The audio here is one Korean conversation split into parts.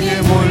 King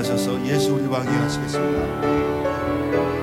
일어나셔서 예수 우리 왕이 하시겠습니다.